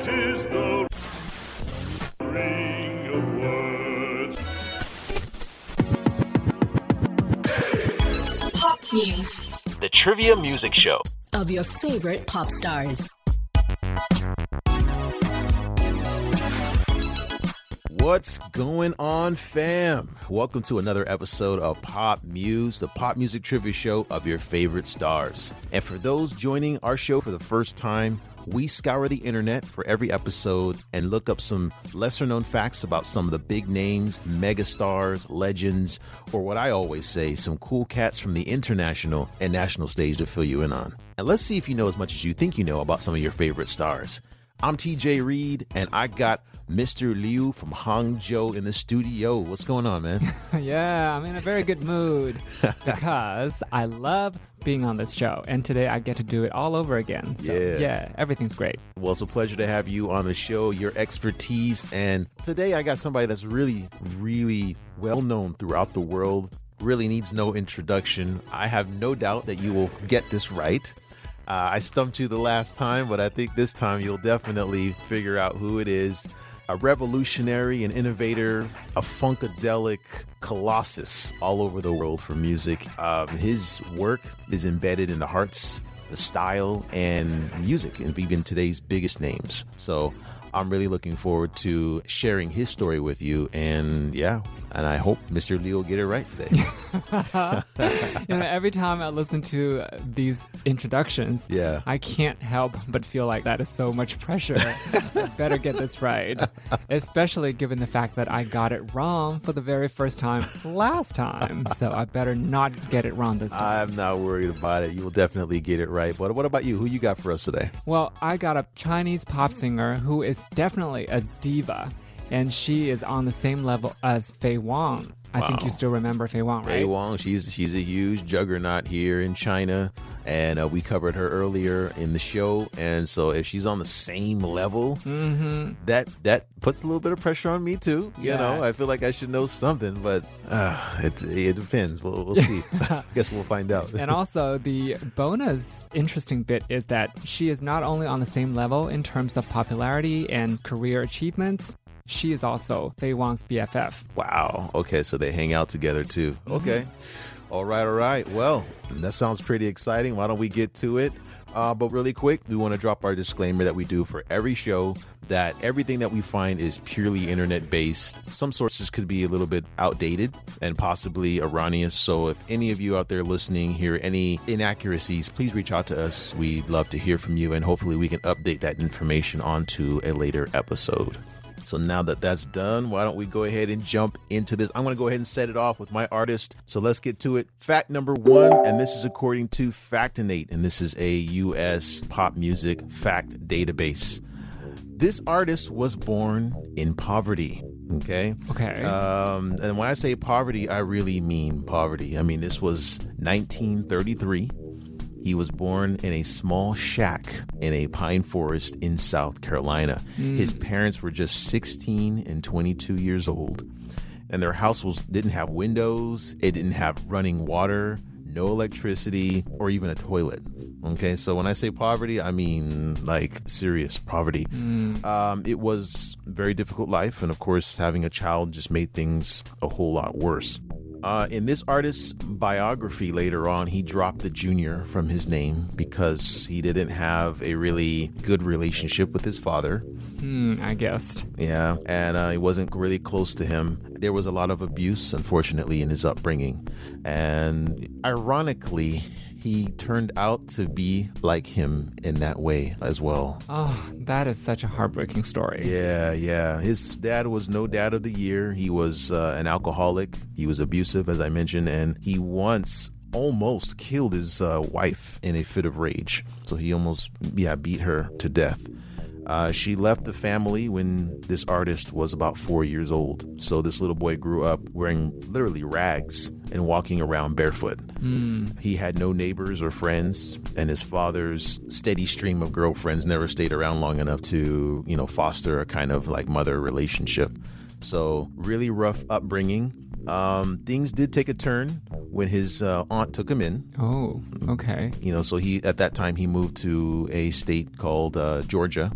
Great is the ring of words. Pop Muse The Trivia Music Show. of your favorite pop stars. What's going on, fam? Welcome to another episode of Pop Muse, the pop music trivia show of your favorite stars. And for those joining our show for the first time, we scour the internet for every episode and look up some lesser known facts about some of the big names, megastars, legends, or what I always say, some cool cats from the international and national stage to fill you in on. And let's see if you know as much as you think you know about some of your favorite stars. I'm TJ Reed, and I got Mr. Liu from Hangzhou in the studio. What's going on, man? Yeah, I'm in a very good mood because I love being on this show, and today I get to do it all over again. So, Yeah. yeah, everything's great. well, it's a pleasure to have you on the show, your expertise. And today I got somebody that's really, really well known throughout the world, really needs no introduction. I have no doubt that you will get this right. Uh, I stumped you the last time, but I think this time you'll definitely figure out who it is. A revolutionary, an innovator, a funkadelic colossus all over the world for music. Um, his work is embedded in the hearts, the style, and music, and even today's biggest names. So I'm really looking forward to sharing his story with you. And yeah, and I hope Mr. Lee will get it right today. You know, every time I listen to these introductions, Yeah. I can't help but feel like that is so much pressure. Better get this right, especially given the fact that I got it wrong for the very first time last time. So I better not get it wrong this time. I'm not worried about it. You will definitely get it right. But what about you? Who you got for us today? Well, I got a Chinese pop singer who is definitely a diva, and she is on the same level as Fei Wang. I think you still remember Fei Wang, right? Fei Wong, she's she's a huge juggernaut here in China, and uh, we covered her earlier in the show. And so, if she's on the same level, that that puts a little bit of pressure on me too. You Yeah. know, I feel like I should know something, but uh, it it depends. We'll we'll see. I guess we'll find out. And also, the bonus interesting bit is that she is not only on the same level in terms of popularity and career achievements, she is also Fei Wang's BFF. Wow. Okay, so they hang out together too. Mm-hmm. Okay. All right, all right. Well, that sounds pretty exciting. Why don't we get to it? Uh, but really quick, we want to drop our disclaimer that we do for every show that everything that we find is purely internet based. Some sources could be a little bit outdated and possibly erroneous. So if any of you out there listening hear any inaccuracies, please reach out to us. We'd love to hear from you, and hopefully we can update that information onto a later episode. So now that that's done, why don't we go ahead and jump into this? I'm going to go ahead and set it off with my artist. So let's get to it. Fact number one, and this is according to Factinate, and this is a U.S. pop music fact database. This artist was born in poverty. Okay. Okay. Um, and when I say poverty, I really mean poverty. I mean, this was 1933. He was born in a small shack in a pine forest in South Carolina. His parents were just 16 and 22 years old. And their house was didn't have windows, it didn't have running water, no electricity, or even a toilet. Okay, so when I say poverty, I mean like serious poverty. Um, it was very difficult life, and of course, having a child just made things a whole lot worse. Uh, in this artist's biography later on, he dropped the junior from his name because he didn't have a really good relationship with his father. Hmm, I guessed. Yeah, and uh, he wasn't really close to him. There was a lot of abuse, unfortunately, in his upbringing. And ironically, he turned out to be like him in that way as well. Oh, that is such a heartbreaking story. Yeah, yeah. His dad was no dad of the year. He was uh, an alcoholic. He was abusive, as I mentioned, and he once almost killed his uh, wife in a fit of rage. So he almost, yeah, beat her to death. Uh, she left the family when this artist was about four years old. So this little boy grew up wearing literally rags and walking around barefoot. He had no neighbors or friends, and his father's steady stream of girlfriends never stayed around long enough to, you know, foster a kind of like mother relationship. So really rough upbringing. Um, things did take a turn when his uh, aunt took him in. Oh, okay. You know, so he at that time he moved to a state called uh, Georgia,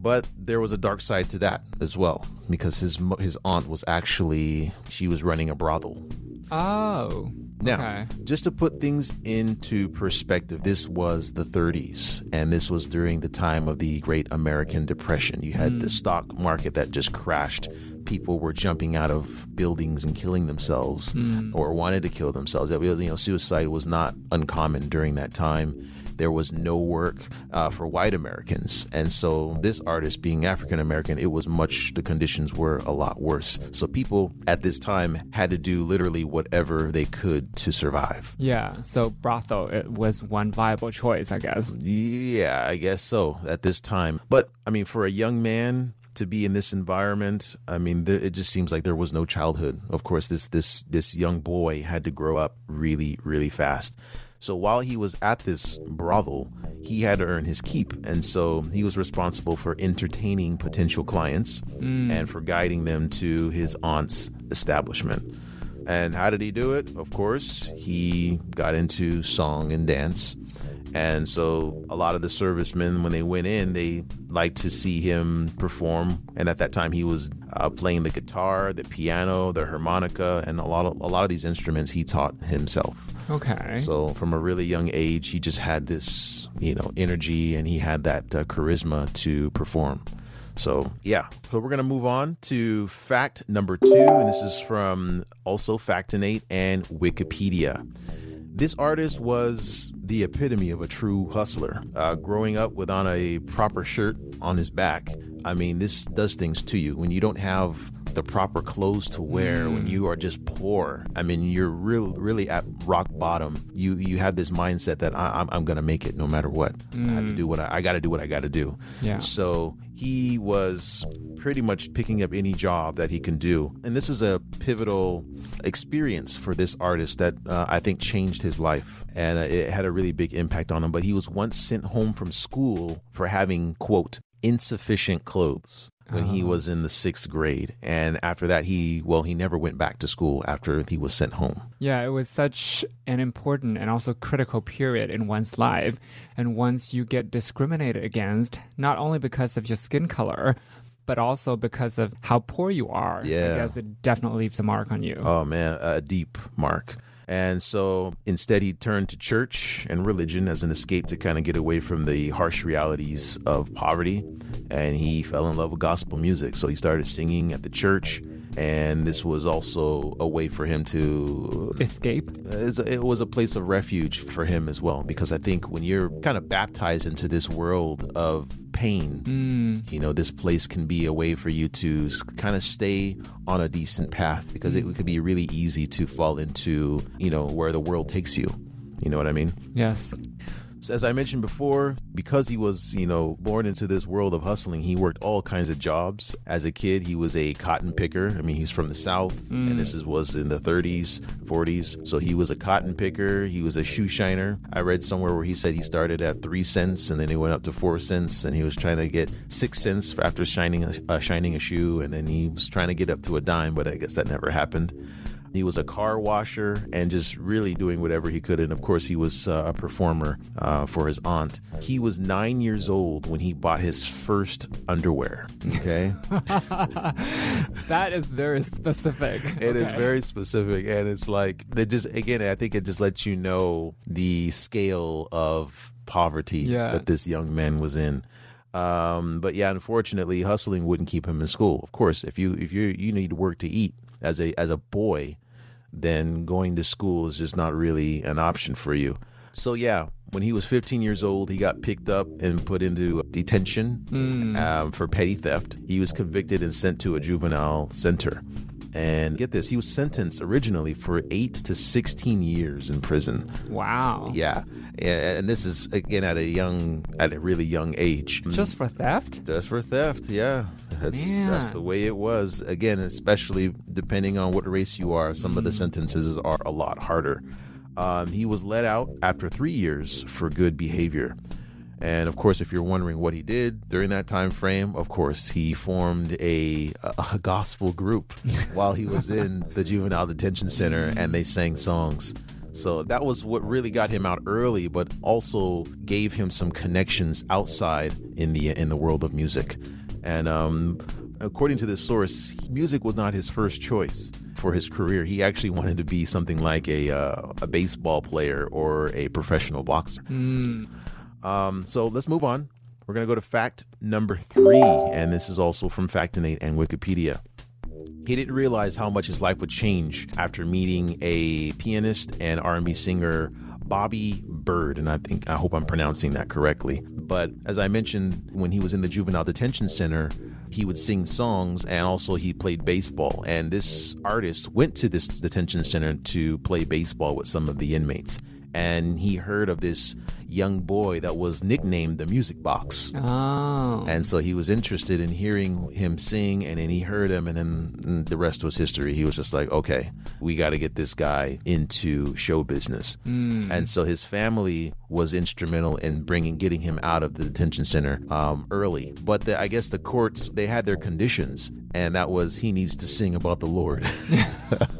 But there was a dark side to that as well because his his aunt was actually she was running a brothel. Oh. Now, okay. just to put things into perspective, this was the 30s, and this was during the time of the Great American Depression. You had the hmm. stock market that just crashed. People were jumping out of buildings and killing themselves, hmm. or wanted to kill themselves. Was, you know, suicide was not uncommon during that time. There was no work uh, for white Americans, and so this artist, being African American, it was much. The conditions were a lot worse. So people at this time had to do literally whatever they could to survive. Yeah. So brothel it was one viable choice, I guess. Yeah, I guess so at this time. But I mean, for a young man to be in this environment, I mean, th- it just seems like there was no childhood. Of course, this this this young boy had to grow up really, really fast. So while he was at this brothel, he had to earn his keep, and so he was responsible for entertaining potential clients hmm. and for guiding them to his aunt's establishment. And how did he do it? Of course, he got into song and dance. And so a lot of the servicemen, when they went in, they liked to see him perform. And at that time, he was uh, playing the guitar, the piano, the harmonica, and a lot of a lot of these instruments he taught himself. Okay. So from a really young age, he just had this, you know, energy, and he had that uh, charisma to perform. So yeah, so we're gonna move on to fact number two, and this is from also Factinate and Wikipedia. This artist was the epitome of a true hustler. Uh, growing up without a proper shirt on his back, I mean, this does things to you when you don't have the proper clothes to wear when you are just poor. I mean, you're real, really at rock bottom. You you have this mindset that I, I'm I'm gonna make it no matter what. I have to do what I, I got to do what I got to do. Yeah. So he was pretty much picking up any job that he can do, and this is a pivotal experience for this artist that uh, I think changed his life, and uh, it had a really big impact on him. But he was once sent home from school for having quote insufficient clothes when he uh-huh. was in the sixth grade. And after that, he, well, he never went back to school after he was sent home. Yeah, it was such an important and also critical period in one's life. And once you get discriminated against, not only because of your skin color, but also because of how poor you are, Yeah. I guess it definitely leaves a mark on you. Oh man, a deep mark. And so instead, he turned to church and religion as an escape to kind of get away from the harsh realities of poverty. And he fell in love with gospel music. So he started singing at the church. And this was also a way for him to uh, Escape. it was a place of refuge for him as well because I think when you're kind of baptized into this world of pain, mm. you know, this place can be a way for you to kind of stay on a decent path because it mm. could be really easy to fall into, you know, where the world takes you. You know what I mean? Yes. So as I mentioned before, because he was, you know, born into this world of hustling, he worked all kinds of jobs. As a kid, he was a cotton picker. I mean, he's from the South, and this is, was in the 30s, 40s. So he was a cotton picker. He was a shoe shiner. I read somewhere where he said he started at three cents, and then he went up to four cents, and he was trying to get six cents after shining a, uh, shining a shoe, and then he was trying to get up to a dime, but I guess that never happened. He was a car washer and just really doing whatever he could. And of course, he was uh, a performer uh, for his aunt. He was nine years old when he bought his first underwear. Okay. That is very specific. It is Okay. very specific, and it's like it just again. I think it just lets you know the scale of poverty Yeah. that this young man was in. Um, but yeah, unfortunately, hustling wouldn't keep him in school. Of course, if you if you you need work to eat as a as a boy, then going to school is just not really an option for you. So yeah, when he was 15 years old, he got picked up and put into detention um, for petty theft. He was convicted and sent to a juvenile center. And get this, he was sentenced originally for eight to 16 years in prison. Wow. Yeah, and this is again at a young, at a really young age. Just for theft? Just for theft, yeah. That's that's the way it was. Again, especially depending on what race you are, some of the sentences are a lot harder. Um, he was let out after three years for good behavior. And of course, if you're wondering what he did during that time frame, of course, he formed a, a gospel group while he was in the juvenile detention center and they sang songs. So that was what really got him out early, but also gave him some connections outside in the in the world of music. And um, according to this source, music was not his first choice for his career. He actually wanted to be something like a uh, a baseball player or a professional boxer. Um, so let's move on. We're gonna go to fact number three, and this is also from Factinate and Wikipedia. He didn't realize how much his life would change after meeting a pianist and R&B singer Bobby Byrd, and I think I hope I'm pronouncing that correctly. But as I mentioned, when he was in the juvenile detention center, he would sing songs and also he played baseball. And this artist went to this detention center to play baseball with some of the inmates. And he heard of this young boy that was nicknamed the Music Box. Oh. And so he was interested in hearing him sing, and then he heard him, and then mm, the rest was history. He was just like, okay, we got to get this guy into show business. And so his family was instrumental in bringing, getting him out of the detention center um, early. But the, I guess the courts, they had their conditions, and that was he needs to sing about the Lord.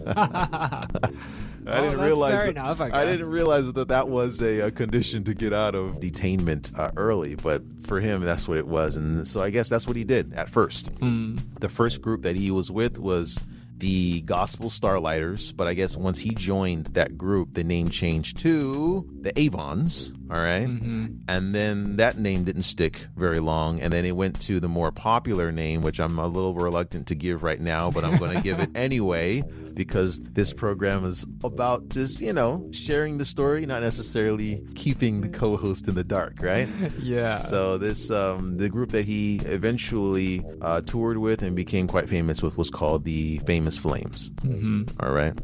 I Oh, didn't that's realize. fair that- enough, I I didn't realize that that was a, a condition to get out of detainment uh, early, but for him, that's what it was, and so I guess that's what he did at first. Hmm. The first group that he was with was the Gospel Starlighters, but I guess once he joined that group, the name changed to the Avons. All right? Mm-hmm. and then that name didn't stick very long, and then it went to the more popular name, which I'm a little reluctant to give right now, but I'm going to give it anyway because this program is about just you know sharing the story, not necessarily keeping the co-host in the dark, right? Yeah. So this um, the group that he eventually uh, toured with and became quite famous with was called the Famous Flames. Mm-hmm. right.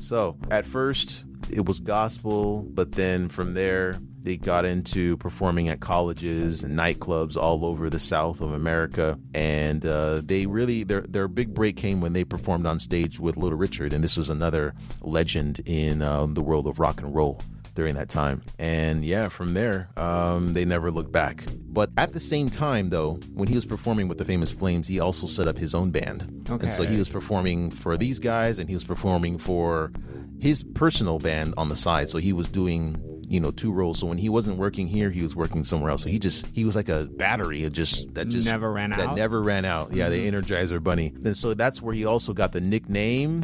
So at first it was gospel, but then from there they got into performing at colleges and nightclubs all over the South of America, and uh, they really their their big break came when they performed on stage with Little Richard, and this was another legend in uh, the world of rock and roll during that time. And yeah, from there, um, they never looked back. But at the same time, though, when he was performing with the Famous Flames, he also set up his own band. And so he was performing for these guys and he was performing for his personal band on the side. So he was doing, you know, two roles. So when he wasn't working here, he was working somewhere else. So he just, he was like a battery. It just, that just Never ran that out? never ran out. Yeah, the Energizer Bunny. And so that's where he also got the nickname,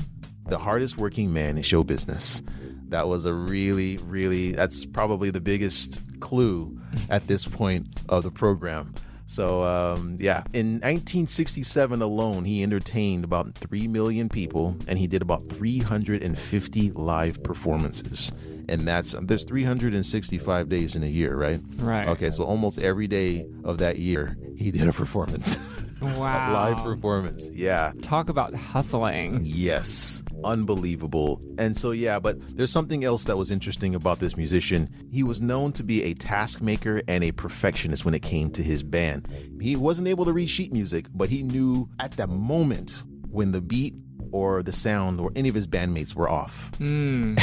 the hardest working man in show business. That was a really, really, that's probably the biggest clue at this point of the program. So, um, yeah, in 1967 alone, he entertained about 3 million people and he did about 350 live performances. And that's, there's 365 days in a year, right? Right. Okay, so almost every day of that year, he did a performance. Wow. a live performance. Yeah. Talk about hustling. Yes, unbelievable. And so, yeah, but there's something else that was interesting about this musician. He was known to be a task maker and a perfectionist when it came to his band. He wasn't able to read sheet music, but he knew at that moment when the beat or the sound or any of his bandmates were off. And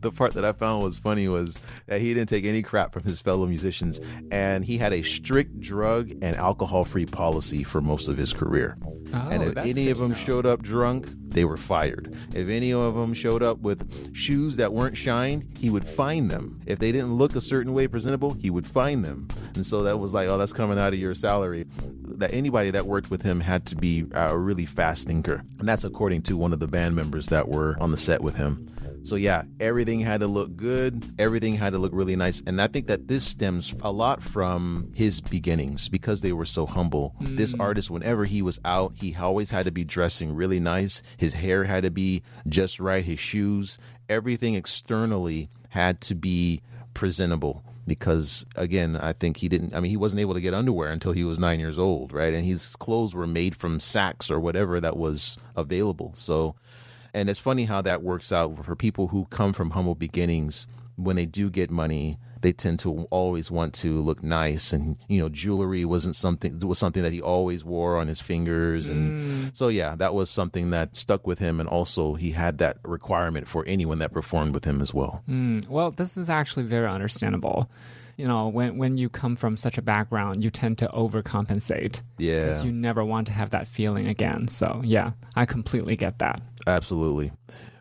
the part that I found was funny was that he didn't take any crap from his fellow musicians, and he had a strict drug and alcohol free policy for most of his career. and Oh, if any of them know. showed up drunk, they were fired. If any of them showed up with shoes that weren't shined, he would find them. If they didn't look a certain way presentable, he would find them. And so that was like, oh, that's coming out of your salary. That anybody that worked with him had to be a really fast thinker. And that's according to one of the band members that were on the set with him. So yeah, everything had to look good. Everything had to look really nice. And I think that this stems a lot from his beginnings because they were so humble. This mm. artist, whenever he was out, he always had to be dressing really nice. His hair had to be just right. His shoes, everything externally had to be presentable because again i think he didn't i mean he wasn't able to get underwear until he was nine years old right and his clothes were made from sacks or whatever that was available so and it's funny how that works out for people who come from humble beginnings. When they do get money, they tend to always want to look nice, and you know, jewelry wasn't something was something that he always wore on his fingers, and so yeah, that was something that stuck with him, and also he had that requirement for anyone that performed with him as well. Mm, well, this is actually very understandable. You know, when when you come from such a background, you tend to overcompensate. Yeah. Because you never want to have that feeling again. So, yeah, I completely get that. Absolutely.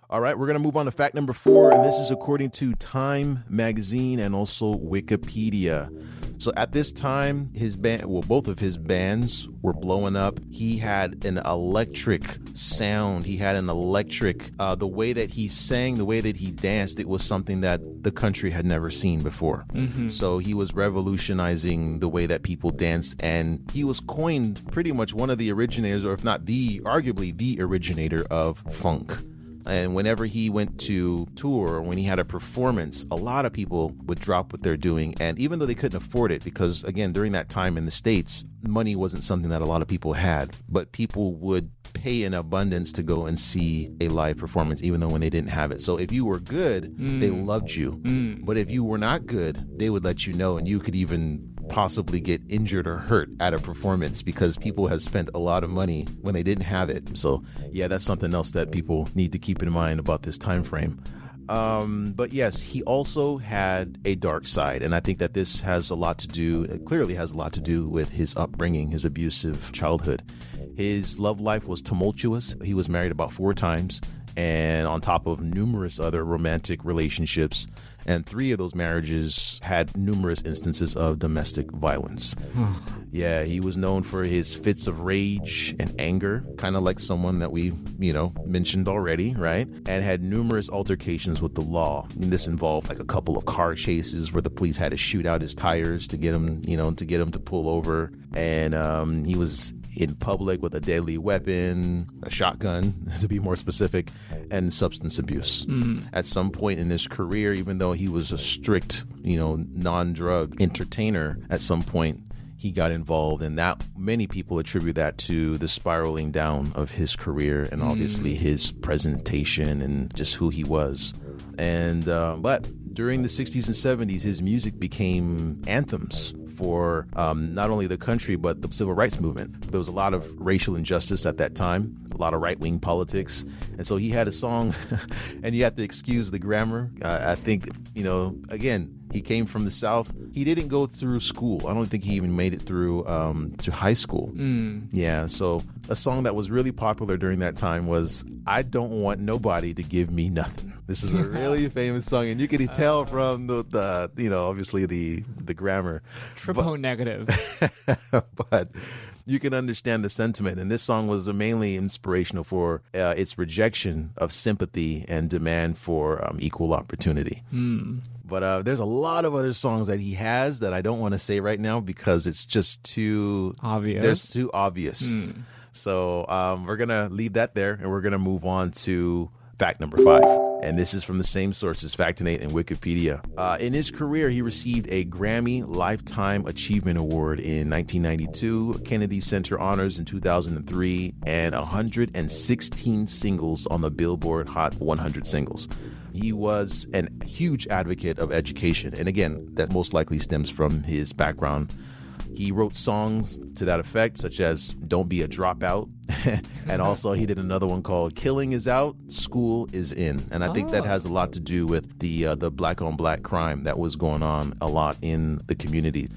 All right, we're going to move on to fact number four, and this is according to Time Magazine and also Wikipedia. So at this time, his band, well, both of his bands were blowing up. He had an electric sound. He had an electric, uh, the way that he sang, the way that he danced, it was something that the country had never seen before. So he was revolutionizing the way that people dance, and he was coined pretty much one of the originators, or if not the, arguably the originator of funk. And whenever he went to tour, when he had a performance, a lot of people would drop what they're doing. And even though they couldn't afford it, because again, during that time in the States, money wasn't something that a lot of people had, but people would pay in abundance to go and see a live performance, even though when they didn't have it. So if you were good, they mm. loved you. Mm. But if you were not good, they would let you know, and you could even possibly get injured or hurt at a performance because people have spent a lot of money when they didn't have it. So yeah, that's something else that people need to keep in mind about this time frame. Um, but yes, he also had a dark side, and I think that this has a lot to do. Clearly has a lot to do with his upbringing, his abusive childhood. His love life was tumultuous. He was married about four times, and on top of numerous other romantic relationships. And three of those marriages had numerous instances of domestic violence. yeah, he was known for his fits of rage and anger, kind of like someone that we, you know, mentioned already, right? And had numerous altercations with the law. And this involved like a couple of car chases where the police had to shoot out his tires to get him, you know, to get him to pull over. And um, he was in public with a deadly weapon, a shotgun, to be more specific, and substance abuse. At some point in his career, even though he was a strict, you know, non-drug entertainer, at some point he got involved, and that many people attribute that to the spiraling down of his career and obviously his presentation and just who he was. And uh, but during the 60s and 70s, his music became anthems for um, not only the country but the civil rights movement. There was a lot of racial injustice at that time, a lot of right wing politics, and so he had a song, and you have to excuse the grammar. Uh, I think you know again. He came from the South. He didn't go through school. I don't think he even made it through um, to high school. Yeah. So a song that was really popular during that time was "I Don't Want Nobody to Give Me Nothing." This is a really famous song, and you can tell from the, the you know obviously the the grammar, Triple negative. but you can understand the sentiment. And this song was mainly inspirational for uh, its rejection of sympathy and demand for um, equal opportunity. But uh, there's a lot of other songs that he has that I don't want to say right now because it's just too Obvious. They're too obvious. So um, we're gonna leave that there, and we're gonna move on to fact number five. And this is from the same sources, Factinate and Wikipedia. Uh, in his career, he received a Grammy Lifetime Achievement Award in 1992, Kennedy Center Honors in 2003, and 116 singles on the Billboard Hot 100 singles. He was a huge advocate of education. And again, that most likely stems from his background he wrote songs to that effect, such as Don't Be a Dropout. and also, he did another one called Killing Is Out, School Is In. And I think that Oh. has a lot to do with the, uh, the black on black crime that was going on a lot in the community.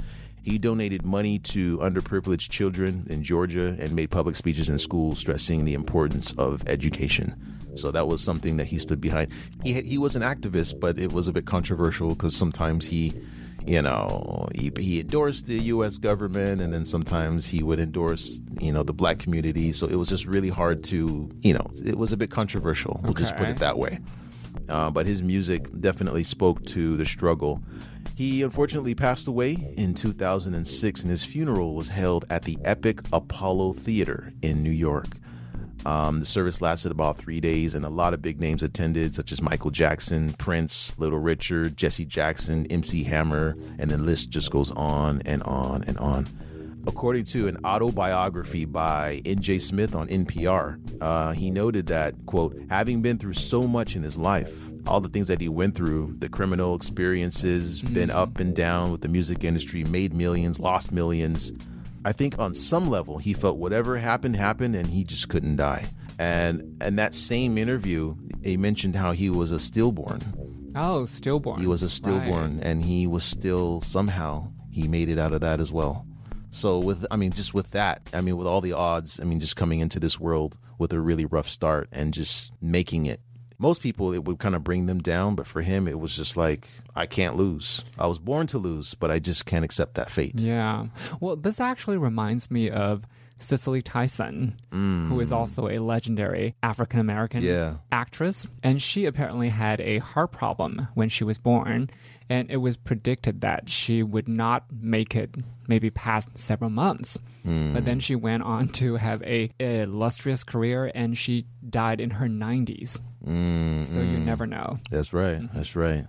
He donated money to underprivileged children in Georgia and made public speeches in schools stressing the importance of education. So that was something that he stood behind. He he was an activist, but it was a bit controversial because sometimes he, you know, he, he endorsed the U.S. government, and then sometimes he would endorse, you know, the black community. So it was just really hard to, you know, it was a bit controversial. We'll just put it that way. Uh, but his music definitely spoke to the struggle. He unfortunately passed away in 2006, and his funeral was held at the Epic Apollo Theater in New York. Um, the service lasted about three days, and a lot of big names attended, such as Michael Jackson, Prince, Little Richard, Jesse Jackson, MC Hammer, and the list just goes on and on and on. According to an autobiography by R.J. Smith on NPR, uh, he noted that, quote, having been through so much in his life, all the things that he went through, the criminal experiences, been up and down with the music industry, made millions, lost millions. I think on some level he felt whatever happened happened and he just couldn't die. And and that same interview, he mentioned how he was a stillborn. Oh, stillborn. He was a stillborn Right. and he was still somehow he made it out of that as well. So with I mean just with that, I mean with all the odds, I mean just coming into this world with a really rough start and just making it most people it would kind of bring them down, but for him it was just like I can't lose. I was born to lose, but I just can't accept that fate. Yeah. Well, this actually reminds me of Cicely Tyson, who is mm. also a legendary African American Yeah. actress. And she apparently had a heart problem when she was born. And it was predicted that she would not make it maybe past several months. Hmm. But then she went on to have a illustrious career and she died in her 90s. Mm, so you mm. never know. That's right. Mm-hmm. That's right.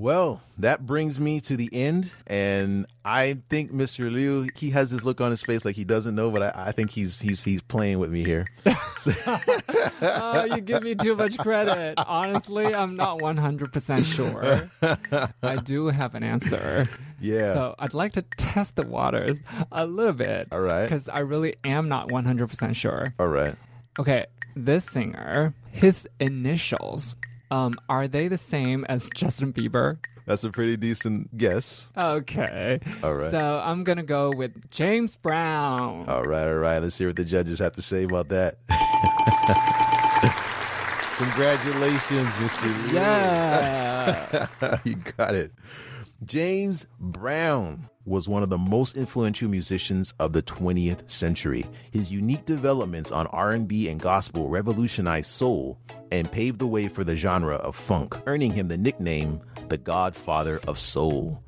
Well, that brings me to the end, and I think Mr. Liu he has this look on his face like he doesn't know, but I, I think he's he's he's playing with me here. oh, you give me too much credit. Honestly, I'm not 100% sure. I do have an answer. Yeah. So I'd like to test the waters a little bit. All right. Because I really am not 100% sure. All right. Okay, this singer, his initials, um, are they the same as Justin Bieber? That's a pretty decent guess. Okay. All right. So I'm going to go with James Brown. All right, all right. Let's hear what the judges have to say about that. Congratulations, Mr. Yeah. you got it. James Brown was one of the most influential musicians of the 20th century. His unique developments on R&B and gospel revolutionized soul and paved the way for the genre of funk, earning him the nickname the Godfather of Soul.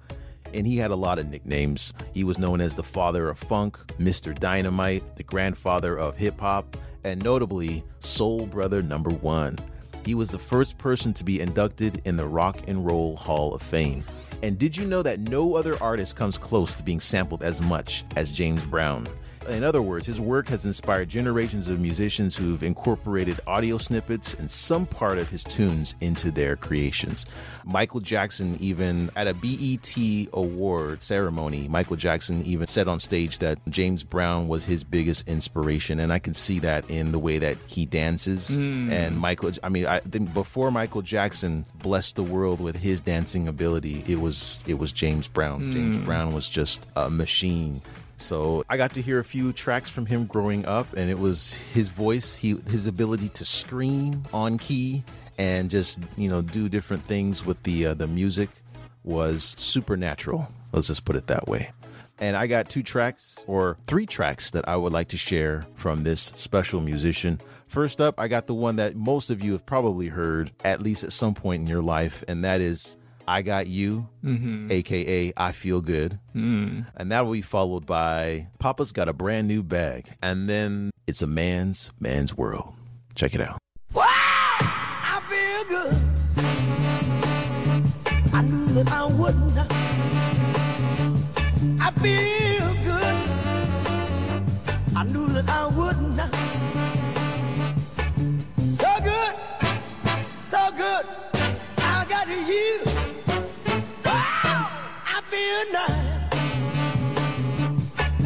And he had a lot of nicknames. He was known as the father of funk, Mr. Dynamite, the grandfather of hip hop, and notably, Soul Brother number 1. He was the first person to be inducted in the Rock and Roll Hall of Fame. And did you know that no other artist comes close to being sampled as much as James Brown? In other words, his work has inspired generations of musicians who've incorporated audio snippets and some part of his tunes into their creations. Michael Jackson, even at a BET award ceremony, Michael Jackson even said on stage that James Brown was his biggest inspiration. And I can see that in the way that he dances. Hmm. And Michael, I mean, I think before Michael Jackson blessed the world with his dancing ability, it was it was James Brown. James hmm. Brown was just a machine. So I got to hear a few tracks from him growing up, and it was his voice, he his ability to scream on key and just you know do different things with the uh, the music was supernatural. Let's just put it that way. And I got two tracks or three tracks that I would like to share from this special musician. First up, I got the one that most of you have probably heard at least at some point in your life, and that is I Got You, mm-hmm. aka I Feel Good. Mm. And that will be followed by Papa's Got a Brand New Bag. And then It's a Man's Man's World. Check it out. I feel good. I knew that I would not. I feel good. I knew that I would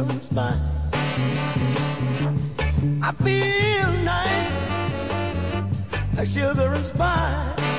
And spice. I feel nice, like sugar and spice.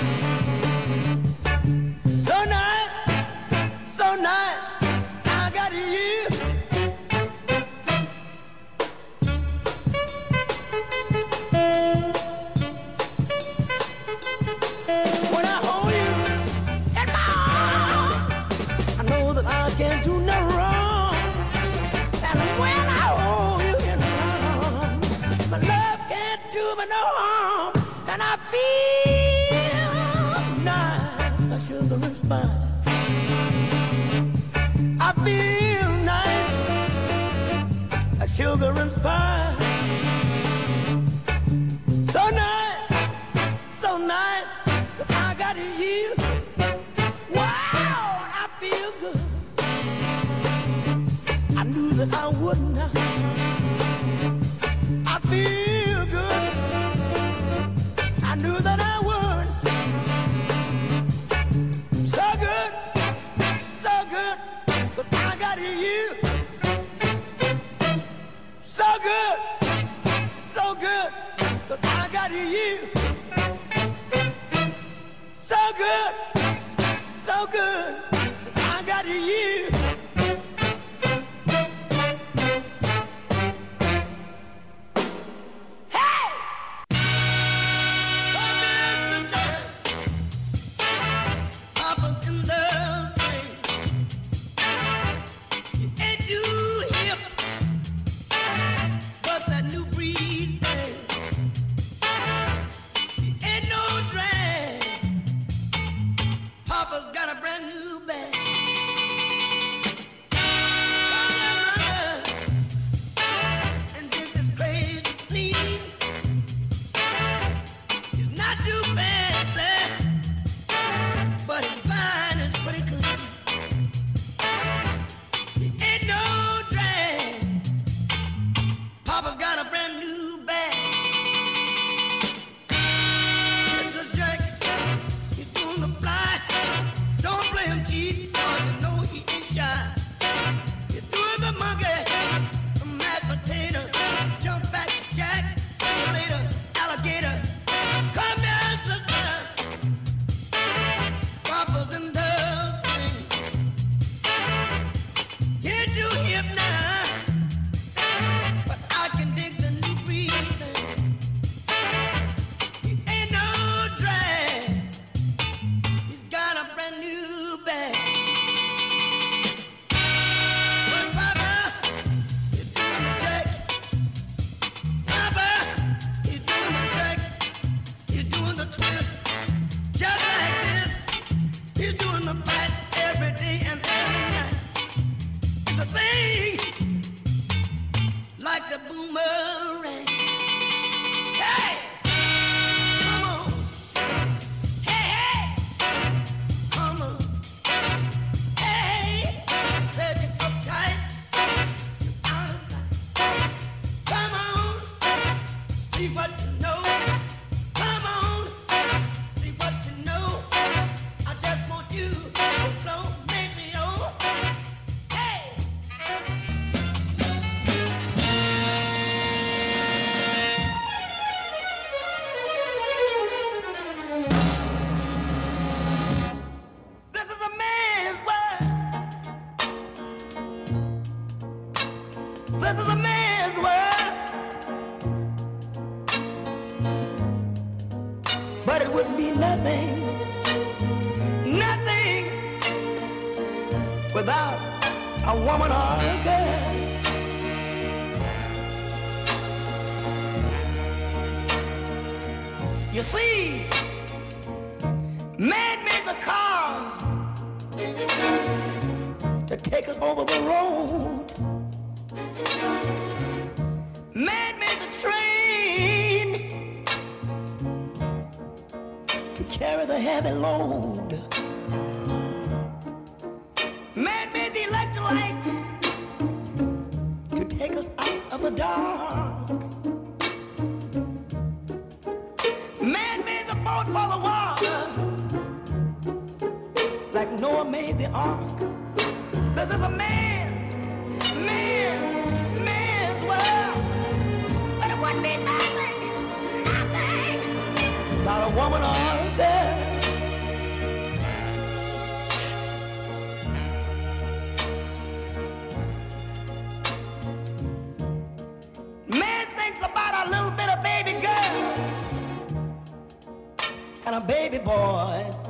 baby boys.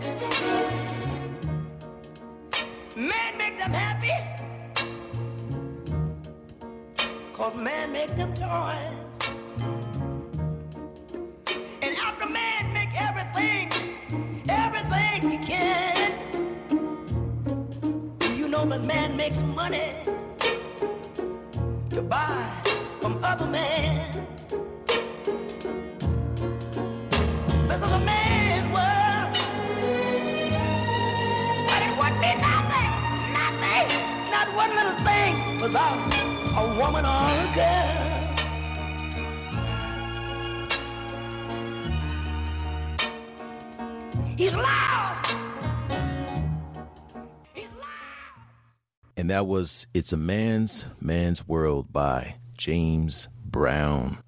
Man make them happy, cause man make them toys. And after man make everything, everything he can, you know that man makes money to buy from other men. about a woman or a girl. He's lost. He's lost. And that was It's a Man's Man's World by James Brown.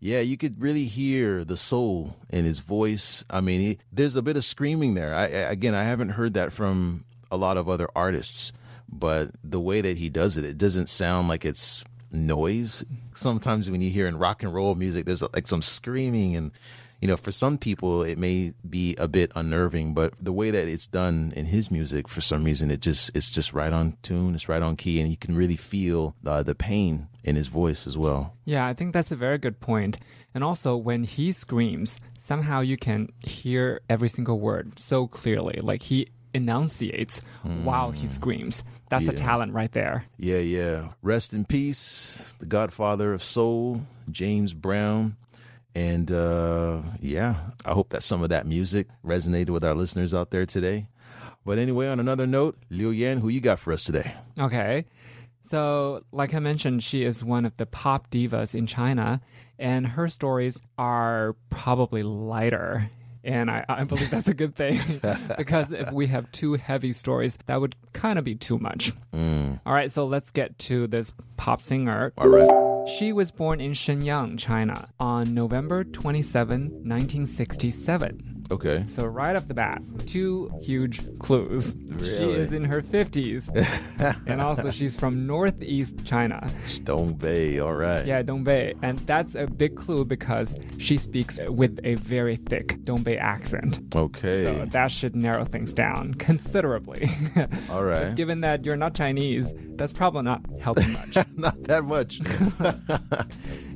Yeah, you could really hear the soul in his voice. I mean, he, there's a bit of screaming there. I, again, I haven't heard that from a lot of other artists but the way that he does it, it doesn't sound like it's noise. Sometimes when you hear in rock and roll music, there's like some screaming and you know, for some people it may be a bit unnerving, but the way that it's done in his music, for some reason, it just it's just right on tune, it's right on key, and you can really feel uh, the pain in his voice as well. Yeah, I think that's a very good point. And also, when he screams, somehow you can hear every single word so clearly. Like he enunciates while he screams. That's a talent right there. Yeah, yeah. Rest in peace, the Godfather of Soul, James Brown. And uh, yeah, I hope that some of that music resonated with our listeners out there today. But anyway, on another note, Liu Yan, who you got for us today? Okay. So, like I mentioned, she is one of the pop divas in China, and her stories are probably lighter. And I, I believe that's a good thing because if we have two heavy stories, that would kind of be too much. Mm. All right, so let's get to this pop singer. All right. She was born in Shenyang, China on November 27, 1967. Okay. So, right off the bat, two huge clues. Really? She is in her 50s. and also, she's from northeast China. Dongbei. All right. Yeah, Dongbei. And that's a big clue because she speaks with a very thick Dongbei accent. Okay. So, that should narrow things down considerably. All right. Given that you're not Chinese, that's probably not helping much. Not that much.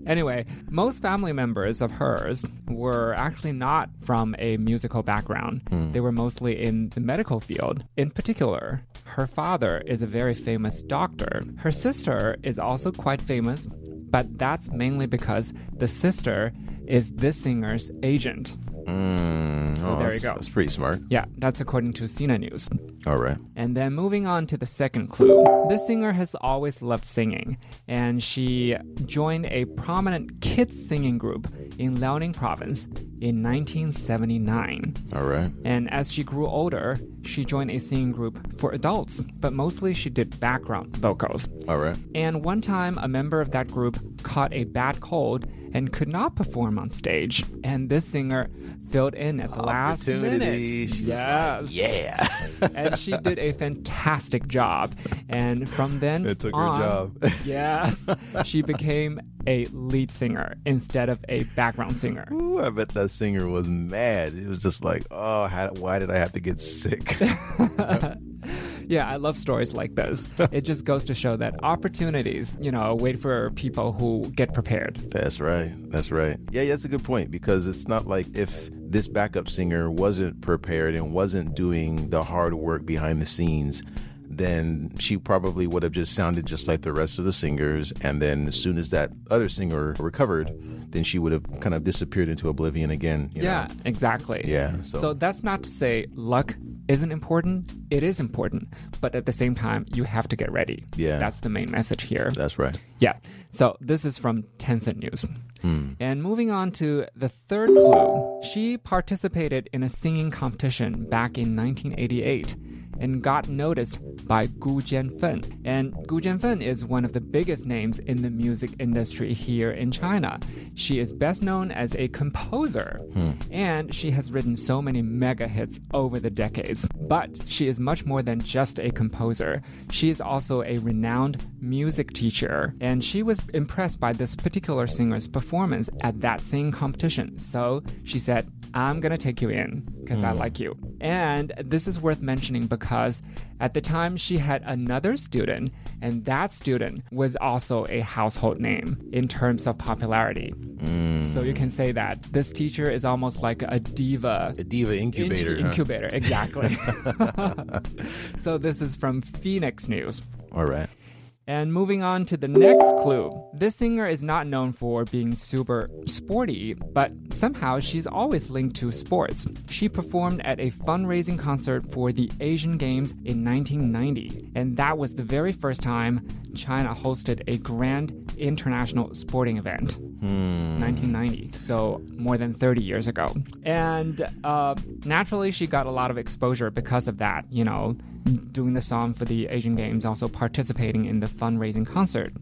Anyway, most family members of hers were actually not from a musical background. Hmm. They were mostly in the medical field. In particular, her father is a very famous doctor. Her sister is also quite famous, but that's mainly because the sister is this singer's agent. Mm, So oh, there you go. That's pretty smart. Yeah, that's according to Sina News. All right. And then moving on to the second clue. This singer has always loved singing, and she joined a prominent kids singing group in Liaoning province in 1979. All right. And as she grew older, she joined a singing group for adults, but mostly she did background vocals. All right. And one time, a member of that group caught a bad cold and could not perform on stage. And this singer filled in at the last minute. Opportunity. She yes. like, yeah. and she did a fantastic job. And from then It took her on, job. yes, she became a lead singer instead of a background singer. Ooh, I bet that singer was mad. It was just like, oh, how, why did I have to get sick? Yeah, I love stories like this. it just goes to show that opportunities, you know, wait for people who get prepared. That's right. That's right. Yeah, that's a good point because it's not like if this backup singer wasn't prepared and wasn't doing the hard work behind the scenes, then she probably would have just sounded just like the rest of the singers. And then as soon as that other singer recovered, then she would have kind of disappeared into oblivion again. you Yeah, know? exactly. Yeah. So, So that's not to say luck isn't important. It is important. But at the same time, you have to get ready. Yeah. That's the main message here. that's right. Yeah. So this is from Tencent News. Hmm. And moving on to the third clue, she participated in a singing competition back in 1988 and got noticed by Gu Jianfen. And Gu Jianfen is one of the biggest names in the music industry here in China. She is best known as a composer, hmm. and she has written so many mega hits over the decades. But she is much more than just a composer. She is also a renowned music teacher, and she was impressed by this particular singer's performance at that singing competition. So she said, I'm gonna take you in because I hmm. like you. And this is worth mentioning because at the time she had another student, and that student was also a household name in terms of popularity. So you can say that this teacher is almost like a diva A diva incubator. Incu- huh? incubator, exactly. so this is from Phoenix News. All right. And moving on to the next clue. This singer is not known for being super sporty, but somehow she's always linked to sports. She performed at a fundraising concert for the Asian Games in 1990, and that was the very first time China hosted a grand international sporting event. 1990, so more than 30 years ago. And uh, naturally, she got a lot of exposure because of that, you know, doing the song for the Asian Games, also participating in the fundraising concert.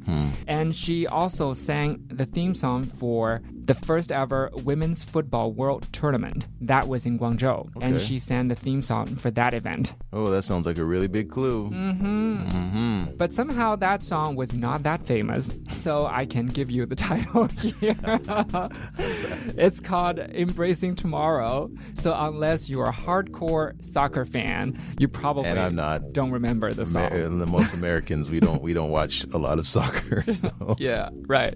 And she also sang the theme song for the first ever women's football world tournament. That was in Guangzhou. And she sang the theme song for that event. Oh, that sounds like a really big clue. Mm-hmm. Mm-hmm. But somehow that song was not that famous, so I can give you the title here. it's called Embracing Tomorrow. So unless you're a hardcore soccer fan, you probably And I'm not. don't remember the song. Amer- the most Americans, we don't we don't watch a lot of soccer. so- Yeah, right.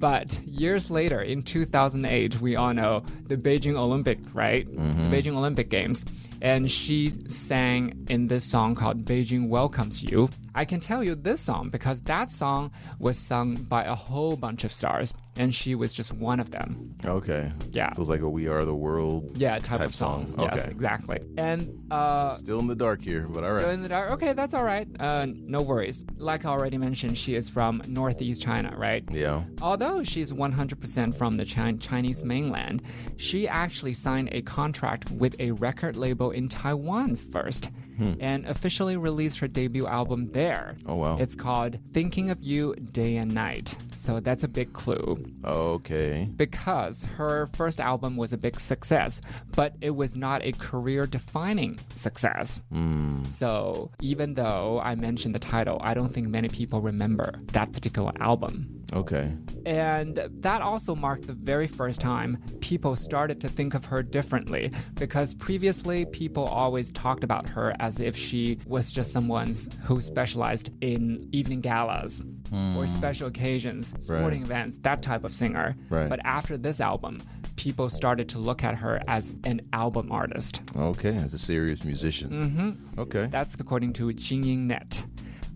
But years later, in 2008, we all know the Beijing Olympic, right? Mm-hmm. Beijing Olympic Games. And she sang in this song called Beijing Welcomes You. I can tell you this song because that song was sung by a whole bunch of stars, and she was just one of them. Okay. Yeah. So it's like a We Are the World. Yeah, type, Type of songs. song. Yes, Okay. exactly. And uh, Still in the dark here, but all Still right. in the dark. Okay, that's all right. Uh, no worries. Like I already mentioned, she is from Northeast China, right? Yeah. Although she's 100% from the Chi- Chinese mainland, she actually signed a contract with a record label in Taiwan first Hmm. and officially released her debut album there. Oh, wow. It's called Thinking of You Day and Night. So that's a big clue Okay. because her first album was a big success, but it was not a career defining success. Hmm. So even though I mentioned the title, I don't think many people remember that particular album. Okay. And that also marked the very first time people started to think of her differently because previously people always talked about her as if she was just someone who specialized in evening galas or special occasions, sporting events, that type of singer. Right. But after this album, people started to look at her as an album artist. Okay. As a serious musician. Mm-hmm. Okay. That's according to Jinying Net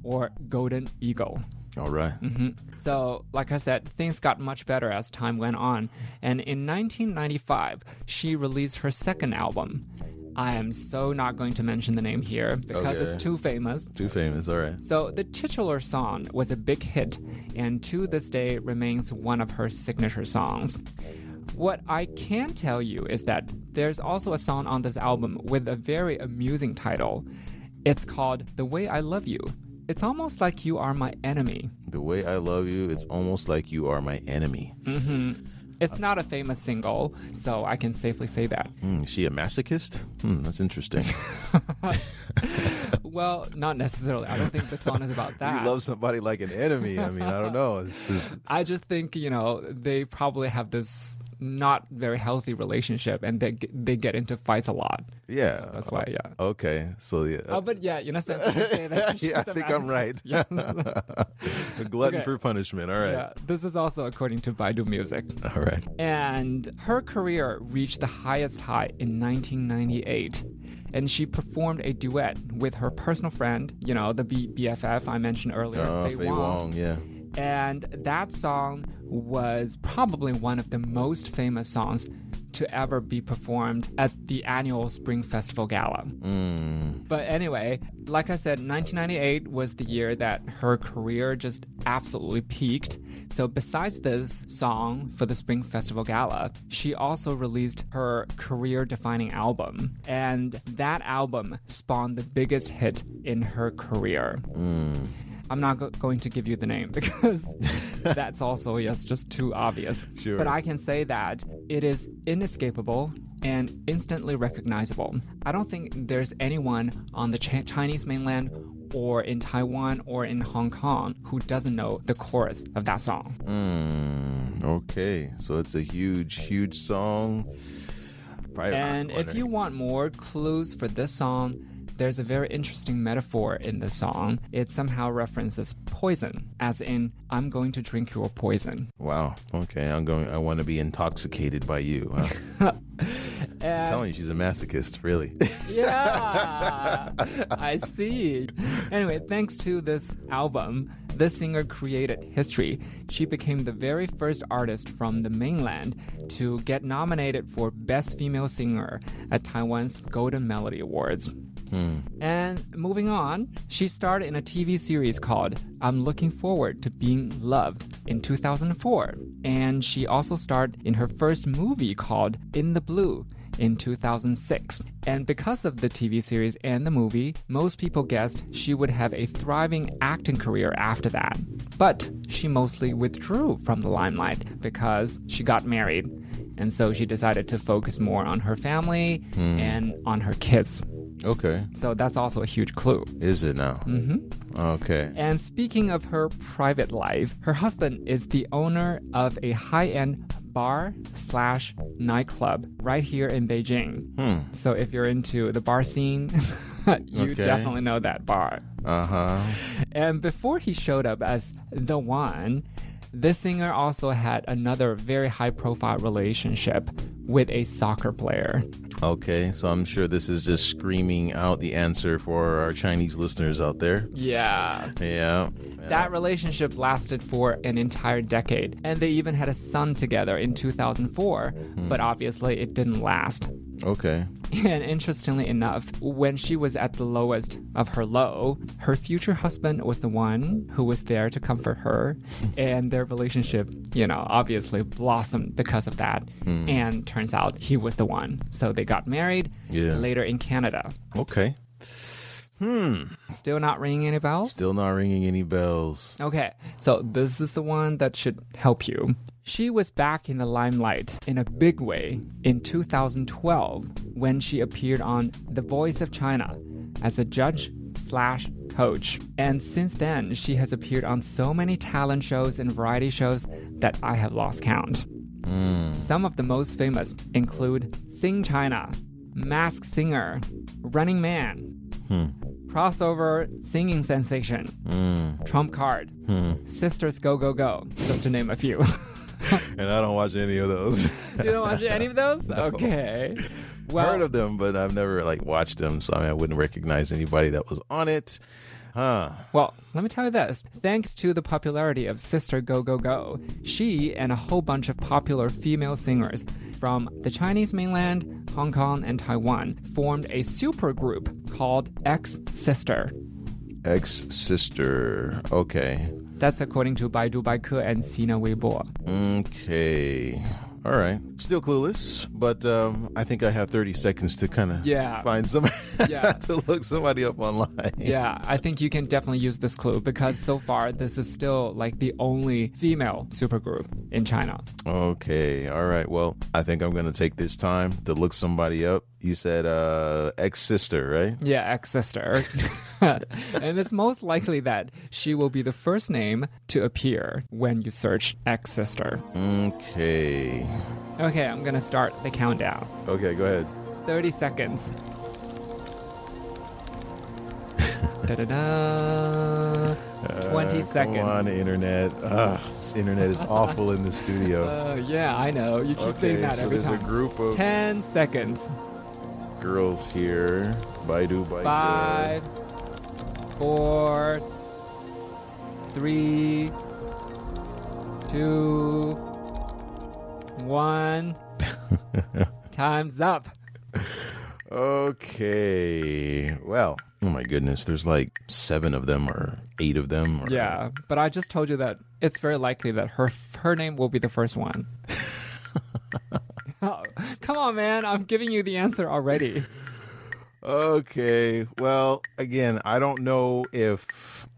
or Golden Eagle. All right. Mm-hmm. So, like I said, things got much better as time went on. And in 1995, she released her second album. I am so not going to mention the name here because Okay. it's too famous. Too famous. All right. So, the titular song was a big hit and to this day remains one of her signature songs. What I can tell you is that there's also a song on this album with a very amusing title. It's called The Way I Love You. It's almost like you are my enemy. The way I love you, it's almost like you are my enemy. It's not a famous single, so I can safely say that. Is she a masochist? Hmm, that's interesting. Well, not necessarily. I don't think the song is about that. you love somebody like an enemy. I mean, I don't know. It's just, I just think, you know, they probably have this not very healthy relationship and they get, they get into fights a lot. yeah. That's why, yeah. Okay. So yeah. Oh, but yeah, in a sense, you can say that. she's yeah, I think I'm right. Yeah. a glutton Okay. for punishment. All right. yeah, this is also according to Baidu Music. All right. And her career reached the highest high in 1998. And she performed a duet with her personal friend, you know, the B- BFF I mentioned earlier, Oh, Faye Wong. Wong. Yeah. And that song was probably one of the most famous songs to ever be performed at the annual Spring Festival Gala. Mm. But anyway, like I said, 1998 was the year that her career just absolutely peaked. So, besides this song for the Spring Festival Gala, she also released her career defining album. And that album spawned the biggest hit in her career. Mm. I'm not go- going to give you the name because that's also yes just too obvious. Sure. But I can say that it is inescapable and instantly recognizable. I don't think there's anyone on the Ch- Chinese mainland or in Taiwan or in Hong Kong who doesn't know the chorus of that song. Mm, okay. So it's a huge, huge song. Probably- And if you want more clues for this song, there's a very interesting metaphor in the song. It somehow references poison, as in, I'm going to drink your poison. Wow. Okay. I'm going. I want to be intoxicated by you. huh? I'm telling you, she's a masochist. Really. yeah, I see. Anyway, thanks to this album, This singer created history. She became the very first artist from the mainland to get nominated for Best Female Singer at Taiwan's Golden Melody Awards. Hmm. And moving on, she starred in a TV series called I'm Looking Forward to Being Loved in 2004. And she also starred in her first movie called In the Blue in 2006. And because of the TV series and the movie, most people guessed she would have a thriving acting career after that. But she mostly withdrew from the limelight because she got married. And so she decided to focus more on her family hmm. and on her kids. Okay. So that's also a huge clue. Is it now? Mm-hmm. Okay. And speaking of her private life, her husband is the owner of a high end bar slash nightclub right here in Beijing. So if you're into the bar scene, you Okay. definitely know that bar. Uh huh. And before he showed up as the one, this singer also had another very high profile relationship with a soccer player. Okay. So I'm sure this is just screaming out the answer for our Chinese listeners out there. Yeah. Yeah. That relationship lasted for an entire decade, and they even had a son together in 2004, mm-hmm. but obviously it didn't last. Okay. And interestingly enough, when she was at the lowest of her low, her future husband was the one who was there to comfort her, and their relationship, you know, obviously blossomed because of that. Hmm. And turns out he was the one. So they got married Yeah. later in Canada. Okay. Hmm. Still not ringing any bells? Still not ringing any bells. Okay, so this is the one that should help you. She was back in the limelight in a big way in 2012 when she appeared on The Voice of China as a judge slash coach. And since then, she has appeared on so many talent shows and variety shows that I have lost count. Hmm. Some of the most famous include Sing China, Mask Singer, Running Man, crossover singing sensation, hmm. Trump Card, hmm. Sisters Go Go Go, just to name a few. And I don't watch any of those. you don't watch any of those? Okay. Well, Heard of them, but I've never like watched them, so I, mean, I wouldn't recognize anybody that was on it. Huh. Well, let me tell you this. Thanks to the popularity of Sister Go Go Go, she and a whole bunch of popular female singers from the Chinese mainland, Hong Kong, and Taiwan formed a supergroup called X Sister. X Sister, Okay. That's according to Baidu Baike and Sina Weibo. Okay. All right. Still clueless, but um, I think I have 30 seconds to kind of Yeah. find some Yeah. to look somebody up online. Yeah, I think you can definitely use this clue because so far this is still like the only female supergroup in China. Okay. All right. Well, I think I'm going to take this time to look somebody up. You said uh X Sister, right? Yeah, X Sister. and it's most likely that she will be the first name to appear when you search X Sister. Okay. Okay, I'm gonna start the countdown. Okay, go ahead. 30 seconds. Da-da-da. 20 Uh, seconds. Come on, internet. Ugh, this internet is awful in the studio. Uh, yeah, I know. You keep saying Okay, that so every there's a time. group of 10 seconds. Girls here. Baidu, Baidu. Five, four, three, two, one. Time's up. Okay. Well, oh my goodness, there's like seven of them or eight of them. Or, Yeah, but I just told you that it's very likely that her her name will be the first one. Come on, man! I'm giving you the answer already. Okay. Well, again, I don't know if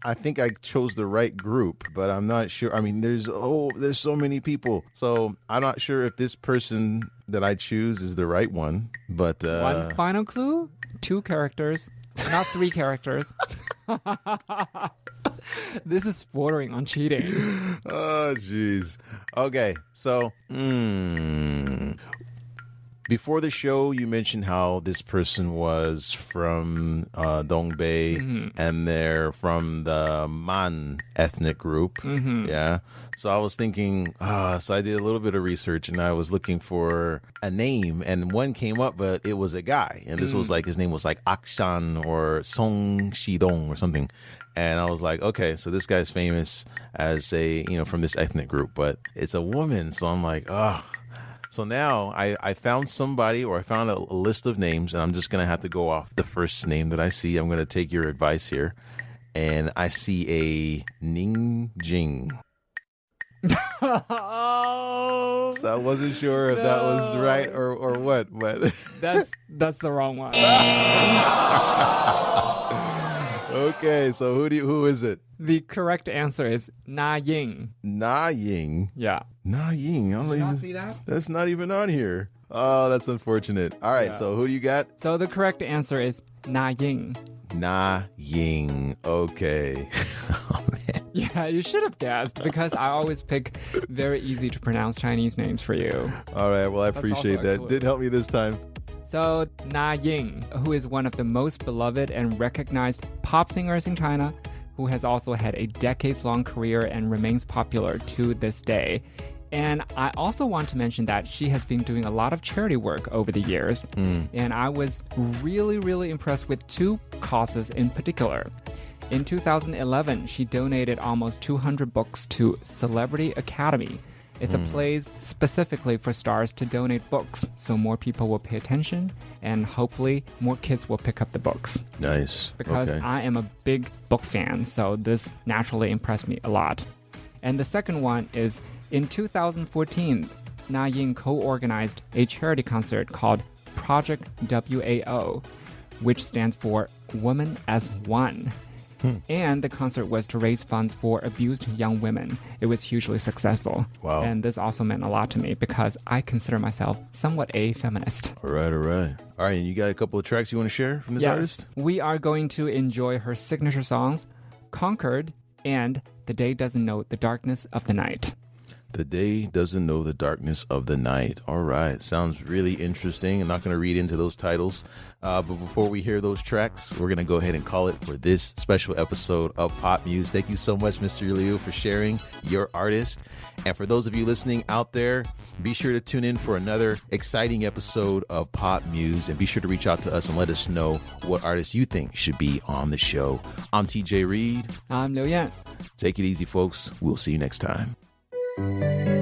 I think I chose the right group, but I'm not sure. I mean, there's oh, there's so many people, so I'm not sure if this person that I choose is the right one. But uh, One final clue: two characters, not three characters. this is bordering on cheating. oh, jeez. Okay, so mm, before the show, you mentioned how this person was from uh, Dongbei Mm-hmm. and they're from the Man ethnic group. Mm-hmm. Yeah. So I was thinking, ah, so I did a little bit of research and I was looking for a name and one came up, but it was a guy. And this Mm. was like, his name was like Akshan or Song Shidong or something. And I was like, okay, so this guy's famous as a, you know, from this ethnic group, but it's a woman. So I'm like, oh, so now I, I found somebody or I found a, a list of names, and I'm just going to have to go off the first name that I see. I'm going to take your advice here. And I see a Ning Jing. oh, So I wasn't sure if that was right or, or what, but that's that's the wrong one. okay. So who do you, who is it? the correct answer is Na Ying. Na Ying. Yeah. Na Ying. I don't even, see that? That's not even on here. Oh, that's unfortunate. All right. So who do you got? So the correct answer is Na Ying. Na Ying. Okay. oh. Yeah, you should have guessed because I always pick very easy to pronounce Chinese names for you. All right. Well, I also appreciate that. clue. Did help me this time. So, Na Ying, who is one of the most beloved and recognized pop singers in China, who has also had a decades long career and remains popular to this day. And I also want to mention that she has been doing a lot of charity work over the years. Hmm. And I was really, really impressed with two causes in particular. In 2011, she donated almost 200 books to Celebrity Academy. It's a mm. place specifically for stars to donate books so more people will pay attention and hopefully more kids will pick up the books. Nice. Because okay. I am a big book fan, so this naturally impressed me a lot. And the second one is in 2014, Na Ying co organized a charity concert called Project WAO, which stands for Woman as One. Hmm. And the concert was to raise funds for abused young women. It was hugely successful. Wow. And this also meant a lot to me because I consider myself somewhat a feminist. all right. All right. All right. And you got a couple of tracks you want to share from this artist? We are going to enjoy her signature songs, Conquered and The Day Doesn't Know the Darkness of the Night. The day doesn't know the darkness of the night. All right. Sounds really interesting. I'm not going to read into those titles. Uh, but before we hear those tracks, we're going to go ahead and call it for this special episode of Pop Muse. Thank you so much, Mr. Liu, for sharing your artist. And for those of you listening out there, be sure to tune in for another exciting episode of Pop Muse and be sure to reach out to us and let us know what artists you think should be on the show. I'm TJ Reed. I'm Liu Yan. Take it easy, folks. We'll see you next time. Música